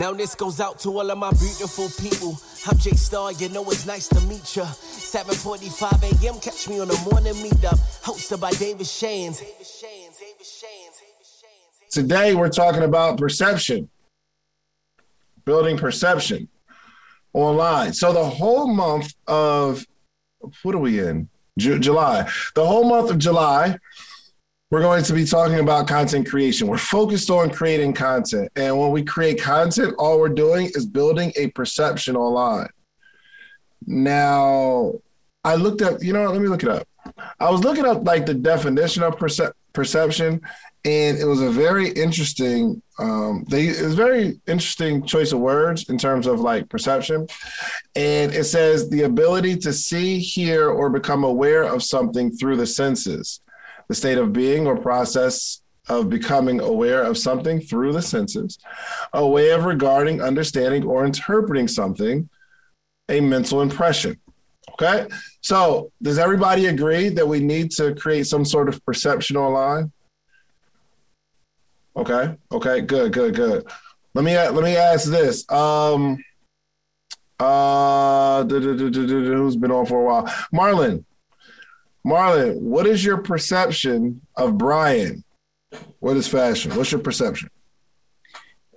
Now this goes out to all of my beautiful people. I'm Jay Star, you know it's nice to meet ya. 7:45 a.m. Catch me on the morning meetup, hosted by David Shands. Today we're talking about perception, building perception online. So the whole month of what are we in? Ju- July. The whole month of July, we're going to be talking about content creation. We're focused on creating content. And when we create content, all we're doing is building a perception online. Now, I looked up, you know, what, let me look it up. I was looking up like the definition of perce- perception, and it was a very interesting, um, they it was very interesting choice of words in terms of like perception. And it says the ability to see, hear, or become aware of something through the senses the state of being or process of becoming aware of something through the senses, a way of regarding, understanding, or interpreting something, a mental impression. Okay. So, does everybody agree that we need to create some sort of perception online? Okay. Okay. Good. Good. Good. Let me let me ask this. Um, uh, who's been on for a while? Marlon, Marlon, what is your perception of Brian? What is fashion? What's your perception?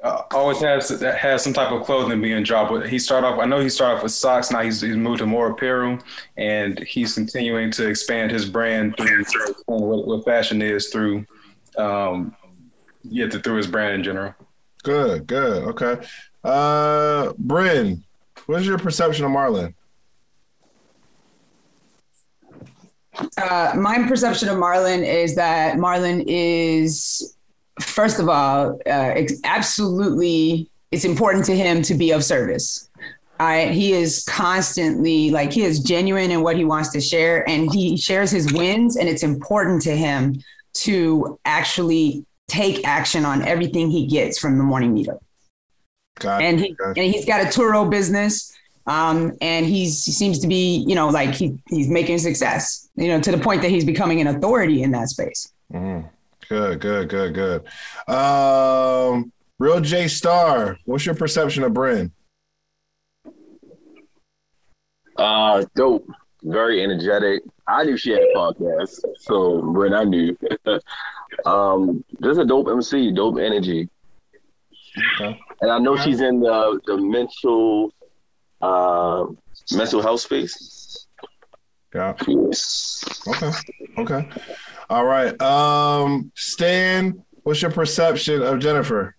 Uh, always has has some type of clothing being dropped. But he started off. I know he started off with socks. Now he's, he's moved to more apparel, and he's continuing to expand his brand through what, what fashion is through, um, yeah, through his brand in general. Good, good, okay. Uh, Bryn, what's your perception of Marlon? Uh, my perception of Marlon is that Marlon is, first of all, uh, absolutely, it's important to him to be of service. I, he is constantly like he is genuine in what he wants to share, and he shares his wins, and it's important to him to actually take action on everything he gets from the morning meetup. Got and he and he's got a Turo business um, and he's he seems to be, you know, like he he's making success, you know, to the point that he's becoming an authority in that space. Mm-hmm. Good, good, good, good. Um, Real J Star, what's your perception of Bryn? Uh, dope. Very energetic. I knew she had a podcast, so Bryn, I knew. um, just a dope MC, dope energy. Okay. And I know she's in the the mental uh, mental health space. Yeah. Okay. Okay. All right. Um, Stan, what's your perception of Jennifer?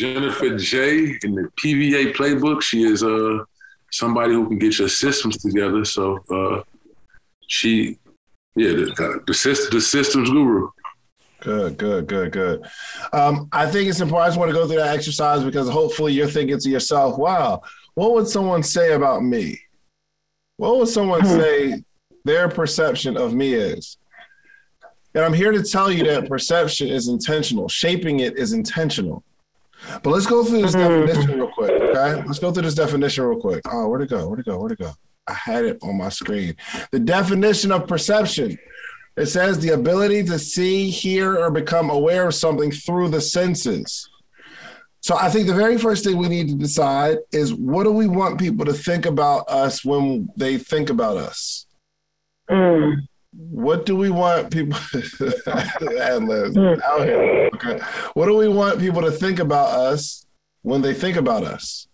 Jennifer J in the PVA playbook. She is uh somebody who can get your systems together. So uh, she, yeah, the, the, the systems guru. Good, good, good, good. Um, I think it's important. I just want to go through that exercise because hopefully you're thinking to yourself, wow, what would someone say about me? What would someone hmm. say their perception of me is? And I'm here to tell you that perception is intentional, shaping it is intentional. But let's go through this hmm. definition real quick, okay? Let's go through this definition real quick. Oh, where'd it go? Where'd it go? Where'd it go? I had it on my screen. The definition of perception it says the ability to see, hear, or become aware of something through the senses. So I think the very first thing we need to decide is what do we want people to think about us when they think about us? Mm. What do we want people mm. out here? Okay. What do we want people to think about us when they think about us?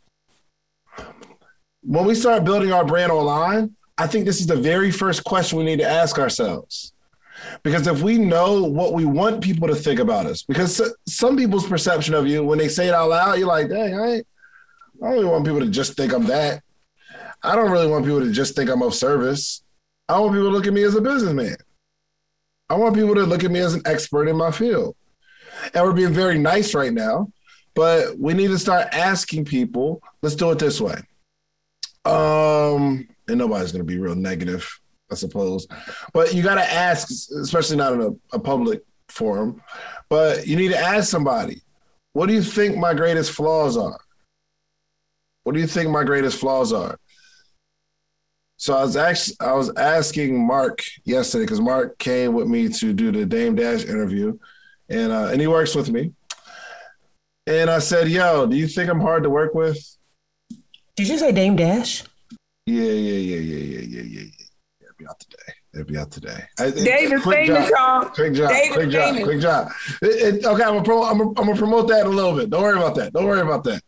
When we start building our brand online, I think this is the very first question we need to ask ourselves. Because if we know what we want people to think about us, because some people's perception of you, when they say it out loud, you're like, dang, I, I don't really want people to just think I'm that. I don't really want people to just think I'm of service. I want people to look at me as a businessman. I want people to look at me as an expert in my field. And we're being very nice right now, but we need to start asking people, let's do it this way. Um, and nobody's to be real negative I suppose. But you got to ask, especially not in a, a public forum, but you need to ask somebody, what do you think my greatest flaws are? What do you think my greatest flaws are? So I was actually I was asking Mark yesterday because Mark came with me to do the Dame Dash interview, and uh, and he works with me. And I said, "Yo, do you think I'm hard to work with?" Did you say Dame Dash? Yeah, yeah, yeah, yeah, yeah, yeah, yeah. Yeah. It'll be out today. It'll be out today. I, David quick famous, job. y'all. Quick job. David quick job. famous. Quick job. It- it- okay, I'm gonna, promote, I'm, gonna, I'm gonna promote that a little bit. Don't worry about that. Don't worry about that.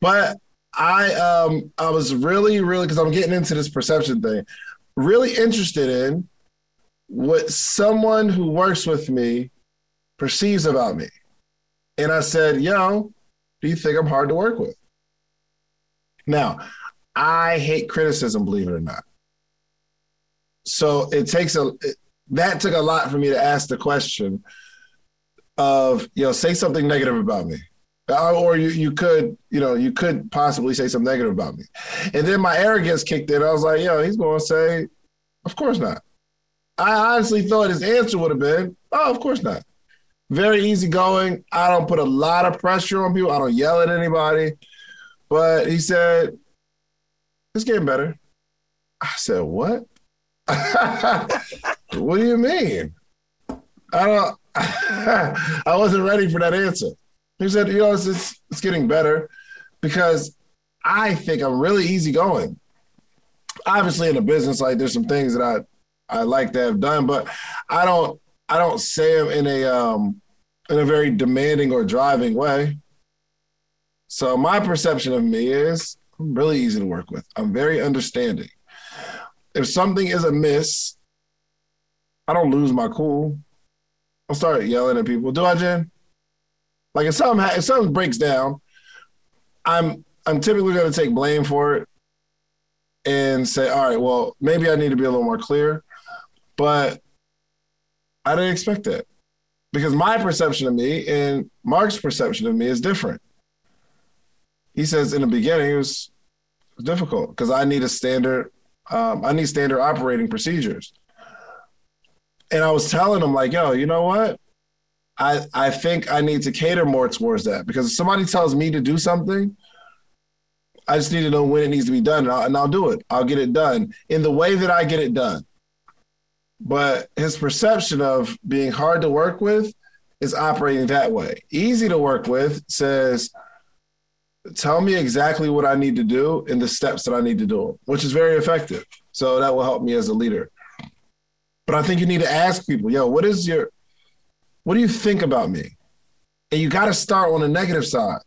But I um I was really, really because I'm getting into this perception thing, really interested in what someone who works with me perceives about me. And I said, yo, do you think I'm hard to work with? Now, I hate criticism, believe it or not. So it takes a that took a lot for me to ask the question of, you know, say something negative about me. Or you, you could, you know, you could possibly say something negative about me. And then my arrogance kicked in. I was like, yo, he's going to say, of course not. I honestly thought his answer would have been, oh, of course not. Very easygoing. I don't put a lot of pressure on people. I don't yell at anybody. But he said, it's getting better. I said, what? what do you mean? I don't. I wasn't ready for that answer. He said, you know, it's, it's it's getting better because I think I'm really easygoing. Obviously, in a business, like there's some things that I I like to have done, but I don't I don't say them in a um in a very demanding or driving way. So my perception of me is I'm really easy to work with. I'm very understanding. If something is amiss, I don't lose my cool. I'll start yelling at people. Do I, Jen? Like if something if something breaks down, I'm I'm typically going to take blame for it and say, all right, well, maybe I need to be a little more clear. But I didn't expect that because my perception of me and Mark's perception of me is different. He says in the beginning it was difficult because I need a standard, um, I need standard operating procedures. And I was telling him like, yo, you know what? I I think I need to cater more towards that because if somebody tells me to do something, I just need to know when it needs to be done, and I'll, and I'll do it. I'll get it done in the way that I get it done. But his perception of being hard to work with is operating that way. Easy to work with says, tell me exactly what I need to do and the steps that I need to do, which is very effective. So that will help me as a leader. But I think you need to ask people, yo, what is your, what do you think about me? And you got to start on the negative side.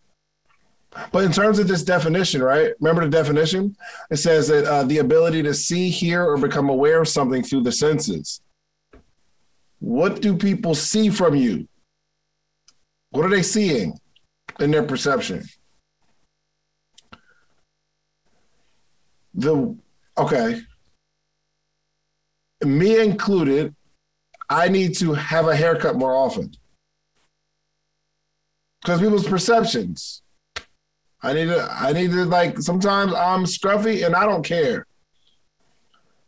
But in terms of this definition, right? Remember the definition? It says that uh, the ability to see, hear, or become aware of something through the senses. What do people see from you? What are they seeing in their perception? The okay, me included, I need to have a haircut more often because people's perceptions. I need to, I need to like, sometimes I'm scruffy and I don't care.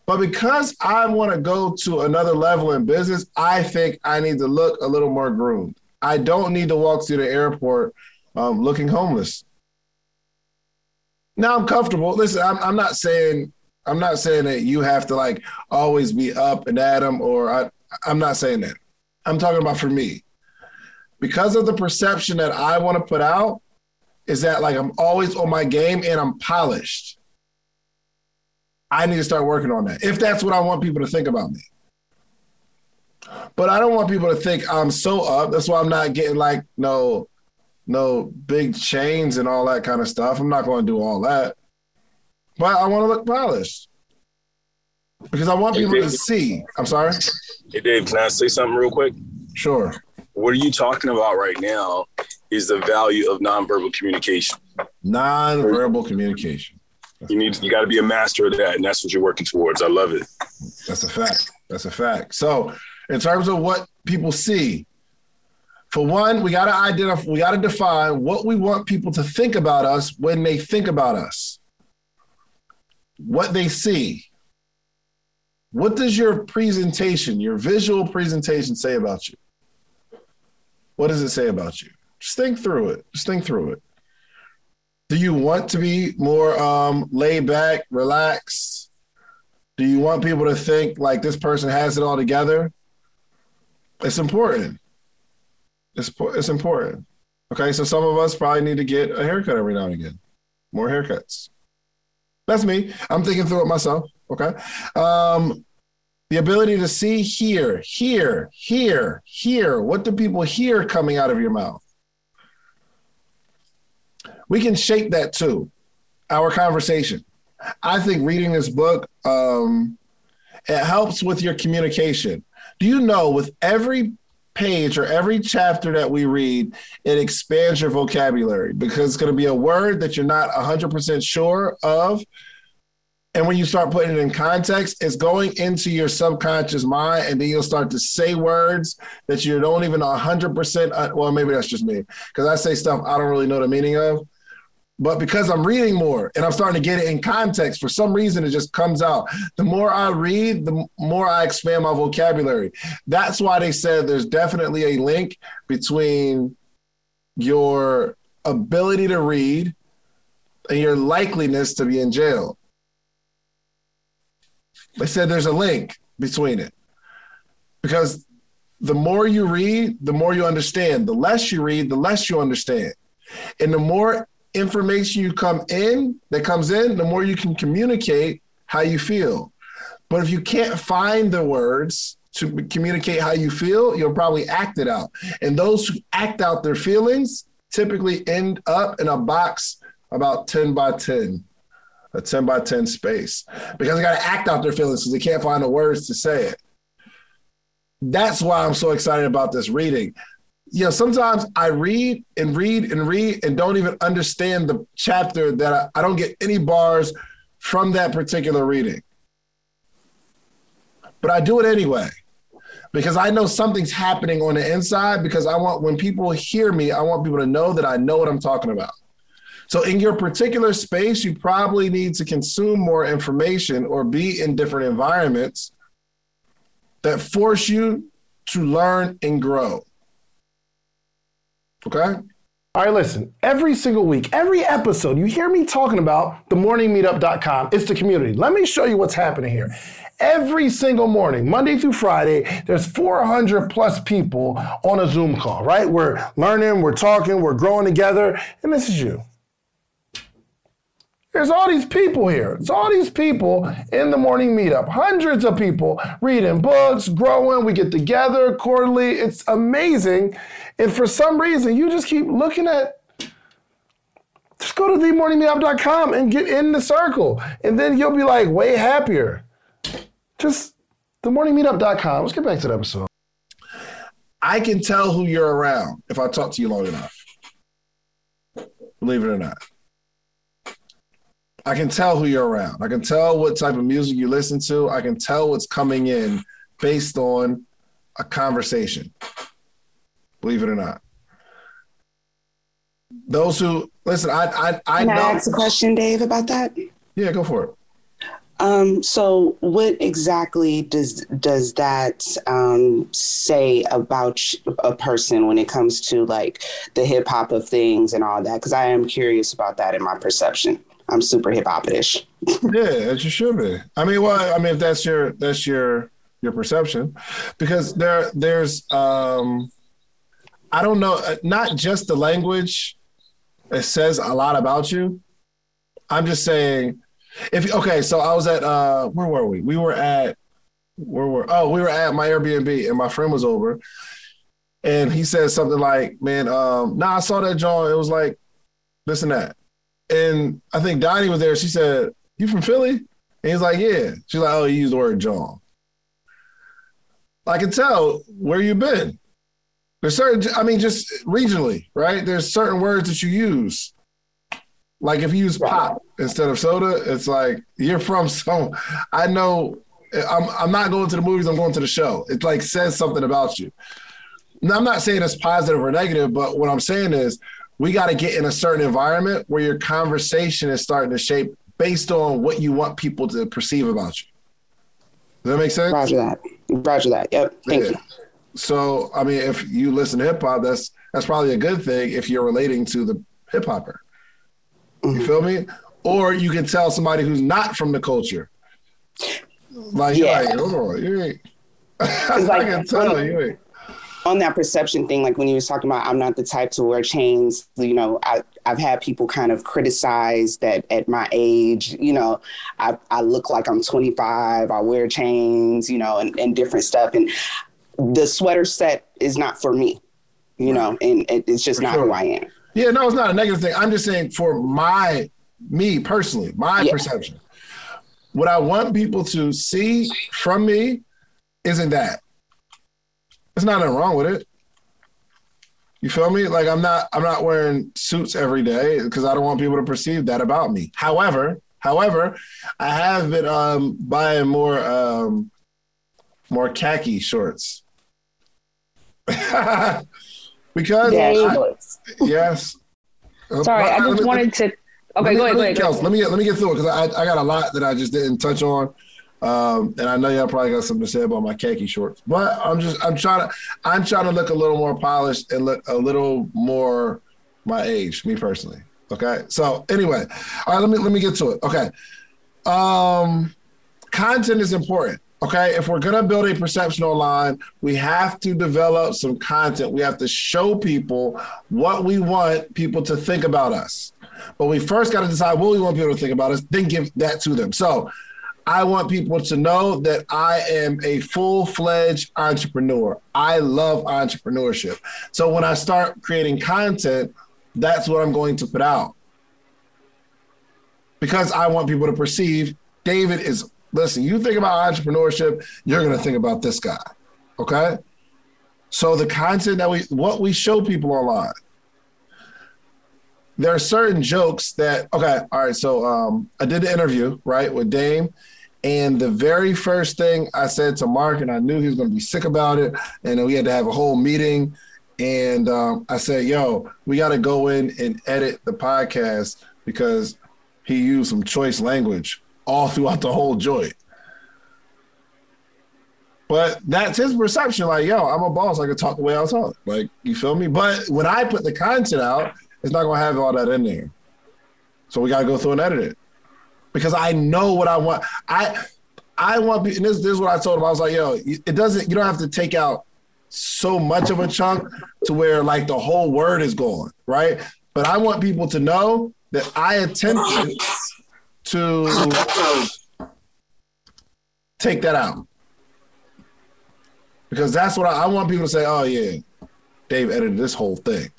But because I want to go to another level in business, I think I need to look a little more groomed. I don't need to walk through the airport um, looking homeless. Now I'm comfortable. Listen, I'm, I'm not saying I'm not saying that you have to like always be up and at them, or I, I'm not saying that. I'm talking about for me because of the perception that I want to put out is that like I'm always on my game and I'm polished. I need to start working on that if that's what I want people to think about me. But I don't want people to think I'm so up. That's why I'm not getting like no, no big chains and all that kind of stuff. I'm not going to do all that. But I want to look polished because I want people to see. I'm sorry. Hey Dave, can I say something real quick? Sure. What are you talking about right now is the value of nonverbal communication. Non-verbal communication. You need you got to be a master of that, and that's what you're working towards. I love it. That's a fact. That's a fact. So, in terms of what people see, for one, we got to identify, we got to define what we want people to think about us when they think about us. What they see. What does your presentation, your visual presentation say about you? What does it say about you? Just think through it. Just think through it. Do you want to be more um, laid back, relaxed? Do you want people to think like this person has it all together? It's important. It's it's important. Okay, so some of us probably need to get a haircut every now and again. More haircuts. That's me. I'm thinking through it myself. Okay. Um, the ability to see, hear, hear, hear, hear. What do people hear coming out of your mouth? We can shape that too. Our conversation. I think reading this book, um, it helps with your communication. Do you know with every page or every chapter that we read, it expands your vocabulary because it's going to be a word that you're not 100% sure of. And when you start putting it in context, it's going into your subconscious mind, and then you'll start to say words that you don't even 100%. Uh, well, maybe that's just me because I say stuff I don't really know the meaning of. But because I'm reading more and I'm starting to get it in context, for some reason it just comes out. The more I read, the more I expand my vocabulary. That's why they said there's definitely a link between your ability to read and your likeliness to be in jail. They said there's a link between it because the more you read, the more you understand. The less you read, the less you understand. And the more information you come in that comes in, the more you can communicate how you feel. But if you can't find the words to communicate how you feel, you'll probably act it out. And those who act out their feelings typically end up in a box about 10 by 10, a 10 by 10 space, because they got to act out their feelings because they can't find the words to say it. That's why I'm so excited about this reading you know, sometimes I read and read and read and don't even understand the chapter that I, I don't get any bars from that particular reading. But I do it anyway because I know something's happening on the inside because I want when people hear me, I want people to know that I know what I'm talking about. So in your particular space, you probably need to consume more information or be in different environments that force you to learn and grow. Okay. All right, listen, every single week, every episode, you hear me talking about themorningmeetup.com. It's the community. Let me show you what's happening here. Every single morning, Monday through Friday, there's 400 plus people on a Zoom call, right? We're learning, we're talking, we're growing together, and this is you. There's all these people here. It's all these people in the morning meetup. Hundreds of people reading books, growing. We get together quarterly. It's amazing. And for some reason, you just keep looking at just go to themorningmeetup.com and get in the circle. And then you'll be like way happier. Just themorningmeetup.com. Let's get back to the episode. I can tell who you're around if I talk to you long enough. Believe it or not. I can tell who you're around. I can tell what type of music you listen to. I can tell what's coming in based on a conversation. Believe it or not. Those who listen, I I I Can know. I ask a question, Dave, about that? Yeah, go for it. Um, so what exactly does does that um, say about a person when it comes to like the hip hop of things and all that? Because I am curious about that in my perception. I'm super hip hop-ish. yeah, as you should be. I mean, well, I mean, if that's your that's your your perception, because there there's um, I don't know, uh, not just the language. It says a lot about you. I'm just saying, if okay, so I was at uh, where were we? We were at where were oh we were at my Airbnb and my friend was over, and he said something like, "Man, um, nah, I saw that John. It was like this and that." And I think Donni was there. She said, "You from Philly?" And he's like, "Yeah." She's like, "Oh, you used the word John." I can tell where you've been. There's certain, I mean, just regionally, right? There's certain words that you use. Like if you use pop instead of soda, it's like you're from some. I know. I'm I'm not going to the movies. I'm going to the show. It like says something about you. Now I'm not saying it's positive or negative, but what I'm saying is we got to get in a certain environment where your conversation is starting to shape based on what you want people to perceive about you. Does that make sense? Roger that. Roger that. Yep. Thank Yeah. you. So, I mean, if you listen to hip hop, that's that's probably a good thing if you're relating to the hip hopper. You mm-hmm. feel me? Or you can tell somebody who's not from the culture. Like, Yeah. you're like, on, oh, you ain't. I like- can tell you ain't. On that perception thing, like when you was talking about, I'm not the type to wear chains. You know, I I've had people kind of criticize that at my age, you know, I I look like I'm 25. I wear chains, you know, and, and different stuff. And the sweater set is not for me, you know, and it, it's just For not sure. who I am. Yeah, no, it's not a negative thing. I'm just saying for my me personally, my Yeah. perception. What I want people to see from me isn't that. There's nothing wrong with it. You feel me? Like I'm not I'm not wearing suits every day because I don't want people to perceive that about me. However, however, I have been um buying more um more khaki shorts. because I- yes. Sorry, I just wanted to. let Okay, me- go let ahead, go ahead. Kels. Let me get let me get through it because I, I got a lot that I just didn't touch on, um, and I know y'all probably got something to say about my khaki shorts. But I'm just I'm trying to I'm trying to look a little more polished and look a little more my age, me personally. Okay, so anyway, all right, let me let me get to it. Okay, um, content is important. Okay, if we're gonna build a perception online, we have to develop some content. We have to show people what we want people to think about us. But we first got to decide what we want people to think about us, then give that to them. So I want people to know that I am a full fledged entrepreneur. I love entrepreneurship. So when I start creating content, that's what I'm going to put out. Because I want people to perceive David is, listen, you think about entrepreneurship, you're going to think about this guy. Okay. So the content that we, what we show people online, there are certain jokes that okay all right so um i did the interview right with dame and the very first thing i said to mark and i knew he was going to be sick about it and we had to have a whole meeting and um, i said yo we got to go in and edit the podcast because he used some choice language all throughout the whole joint but that's his perception. Like, yo, I'm a boss. I can talk the way I talk. Like, you feel me? But when I put the content out, it's not gonna have all that in there. So we gotta go through and edit it because I know what I want. I I want. And this, this is what I told him. I was like, yo, it doesn't. You don't have to take out so much of a chunk to where like the whole word is gone, right? But I want people to know that I attempted to take that out because that's what I, I want people to say. Oh yeah, Dave edited this whole thing.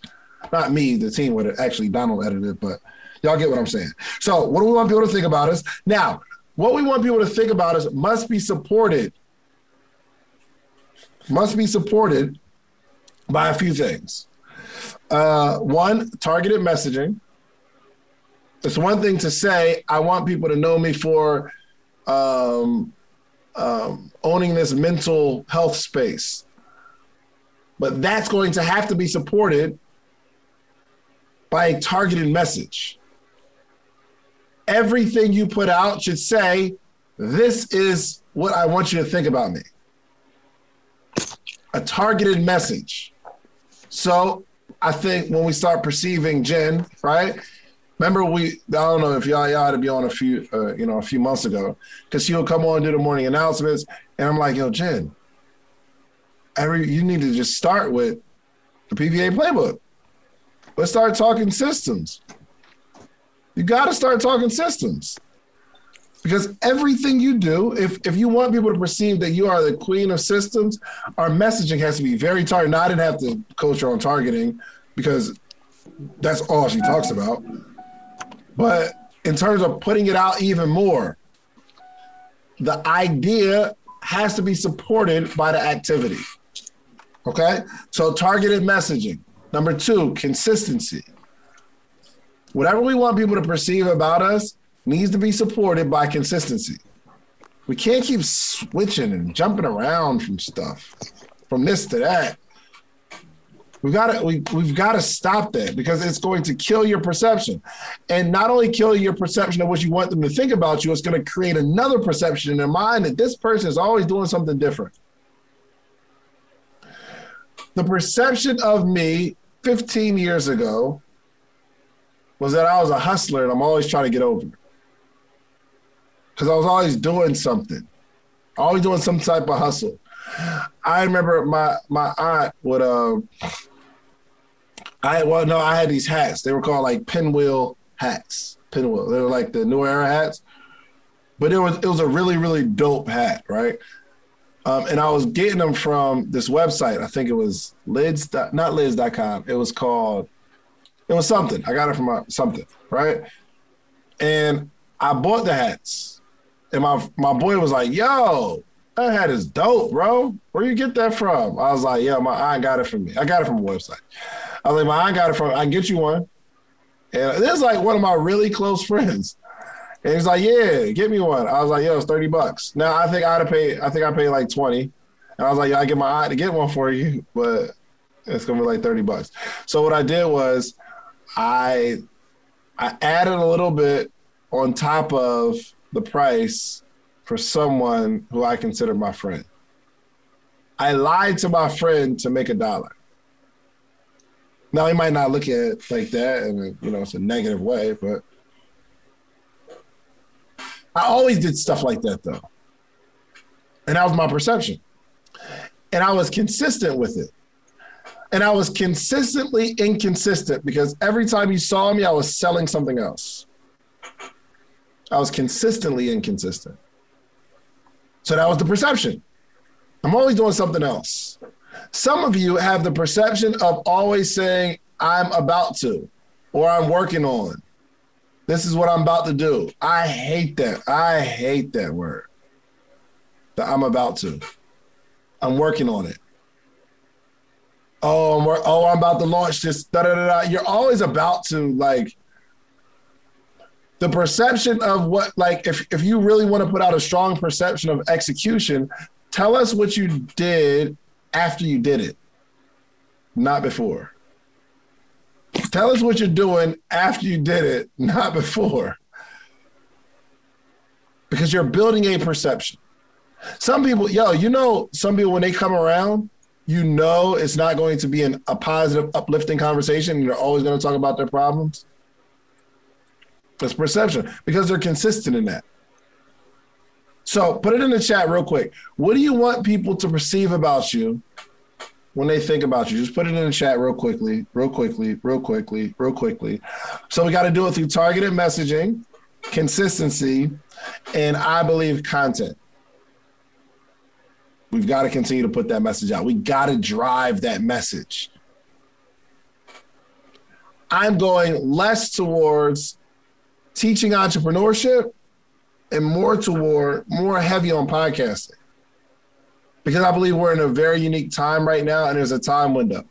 Not me, the team would actually Donald edited it, but y'all get what I'm saying. So what do we want people to think about us? Now, what we want people to think about us must be supported. Must be supported by a few things. Uh, one, targeted messaging. It's one thing to say, I want people to know me for um, um, owning this mental health space. But that's going to have to be supported by a targeted message. Everything you put out should say, This is what I want you to think about me. A targeted message. So I think when we start perceiving Jen, right? Remember, we I don't know if y'all y'all had to be on a few uh, you know a few months ago because she would come on do the morning announcements, and I'm like, yo, Jen, every you need to just start with the PVA playbook. Let's start talking systems. You got to start talking systems because everything you do, if if you want people to perceive that you are the queen of systems, our messaging has to be very targeted. Now, I didn't have to coach her on targeting because that's all she talks about. But in terms of putting it out even more, the idea has to be supported by the activity. Okay? So targeted messaging. Number two, consistency. Whatever we want people to perceive about us needs to be supported by consistency. We can't keep switching and jumping around from stuff, from this to that. We gotta we, we've got to stop that because it's going to kill your perception. And not only kill your perception of what you want them to think about you, it's going to create another perception in their mind that this person is always doing something different. The perception of me 15 years ago was that I was a hustler and I'm always trying to get over. Because I was always doing something, always doing some type of hustle. I remember my my aunt would um I well no I had these hats. They were called like pinwheel hats. Pinwheel. They were like the new era hats. But it was it was a really really dope hat, right? Um, and I was getting them from this website. I think it was lids, not lids.com. It was called, it was something. I got it from a, something, right? And I bought the hats. And my my boy was like, yo, that hat is dope, bro. Where you get that from? I was like, yeah, my aunt got it from me. I got it from a website. I was like, my aunt got it from, I can get you one. And this is like one of my really close friends. And he's like, yeah, get me one. I was like, yo, it's 30 bucks. Now I think I'd have paid, I think I paid like 20. And I was like, yeah, I get my aunt to get one for you, but it's gonna be like 30 bucks. So what I did was I I added a little bit on top of the price for someone who I consider my friend. I lied to my friend to make a dollar. Now he might not look at it like that, and you know it's a negative way, but I always did stuff like that though, and that was my perception, and I was consistent with it, and I was consistently inconsistent because every time you saw me, I was selling something else. I was consistently inconsistent. So that was the perception. I'm always doing something else. Some of you have the perception of always saying, I'm about to, or I'm working on. This is what I'm about to do. I hate that. I hate that word. That I'm about to. I'm working on it. Oh, I'm, oh, I'm about to launch this. Da, da, da, da. You're always about to like the perception of what like if, if you really want to put out a strong perception of execution tell us what you did after you did it not before tell us what you're doing after you did it not before because you're building a perception some people yo you know some people when they come around you know it's not going to be an, a positive uplifting conversation and you're always going to talk about their problems that's perception because they're consistent in that. So put it in the chat real quick. What do you want people to perceive about you when they think about you? Just put it in the chat real quickly, real quickly, real quickly, real quickly. So we got to do it through targeted messaging, consistency, and I believe content. We've got to continue to put that message out. We got to drive that message. I'm going less towards teaching entrepreneurship and more toward more heavy on podcasting. Because I believe we're in a very unique time right now and there's a time window.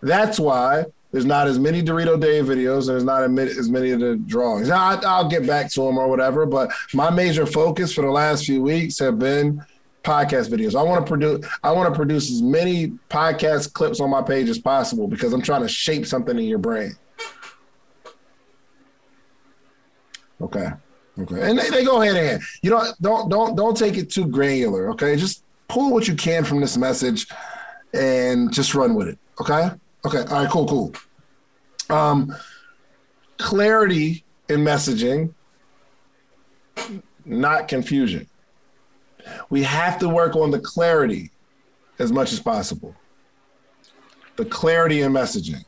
That's why there's not as many Dorito Day videos. And there's not as many of the drawings. Now, I, will get back to them or whatever, but my major focus for the last few weeks have been podcast videos. I want to produce I want to produce as many podcast clips on my page as possible because I'm trying to shape something in your brain. Okay. Okay. And they, they go hand in hand. You know, don't don't don't take it too granular. Okay. Just pull what you can from this message and just run with it. Okay. Okay. All right, cool, cool. Um clarity in messaging, not confusion. We have to work on the clarity as much as possible. The clarity in messaging.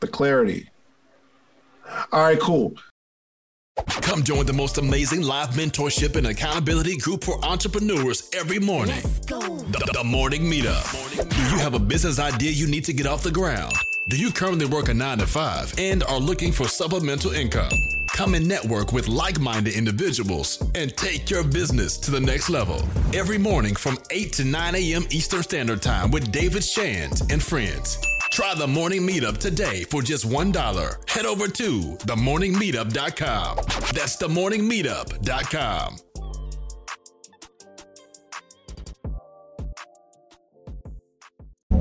The clarity. All right, cool. Come join the most amazing live mentorship and accountability group for entrepreneurs every morning. The, the, Morning Meetup. Do you have a business idea you need to get off the ground? Do you currently work a nine to five and are looking for supplemental income? Come and network with like minded individuals and take your business to the next level. Every morning from 8 to 9 a.m. Eastern Standard Time with David Shands and friends. Try the morning meetup today for just $1. Head over to themorningmeetup.com. That's themorningmeetup.com.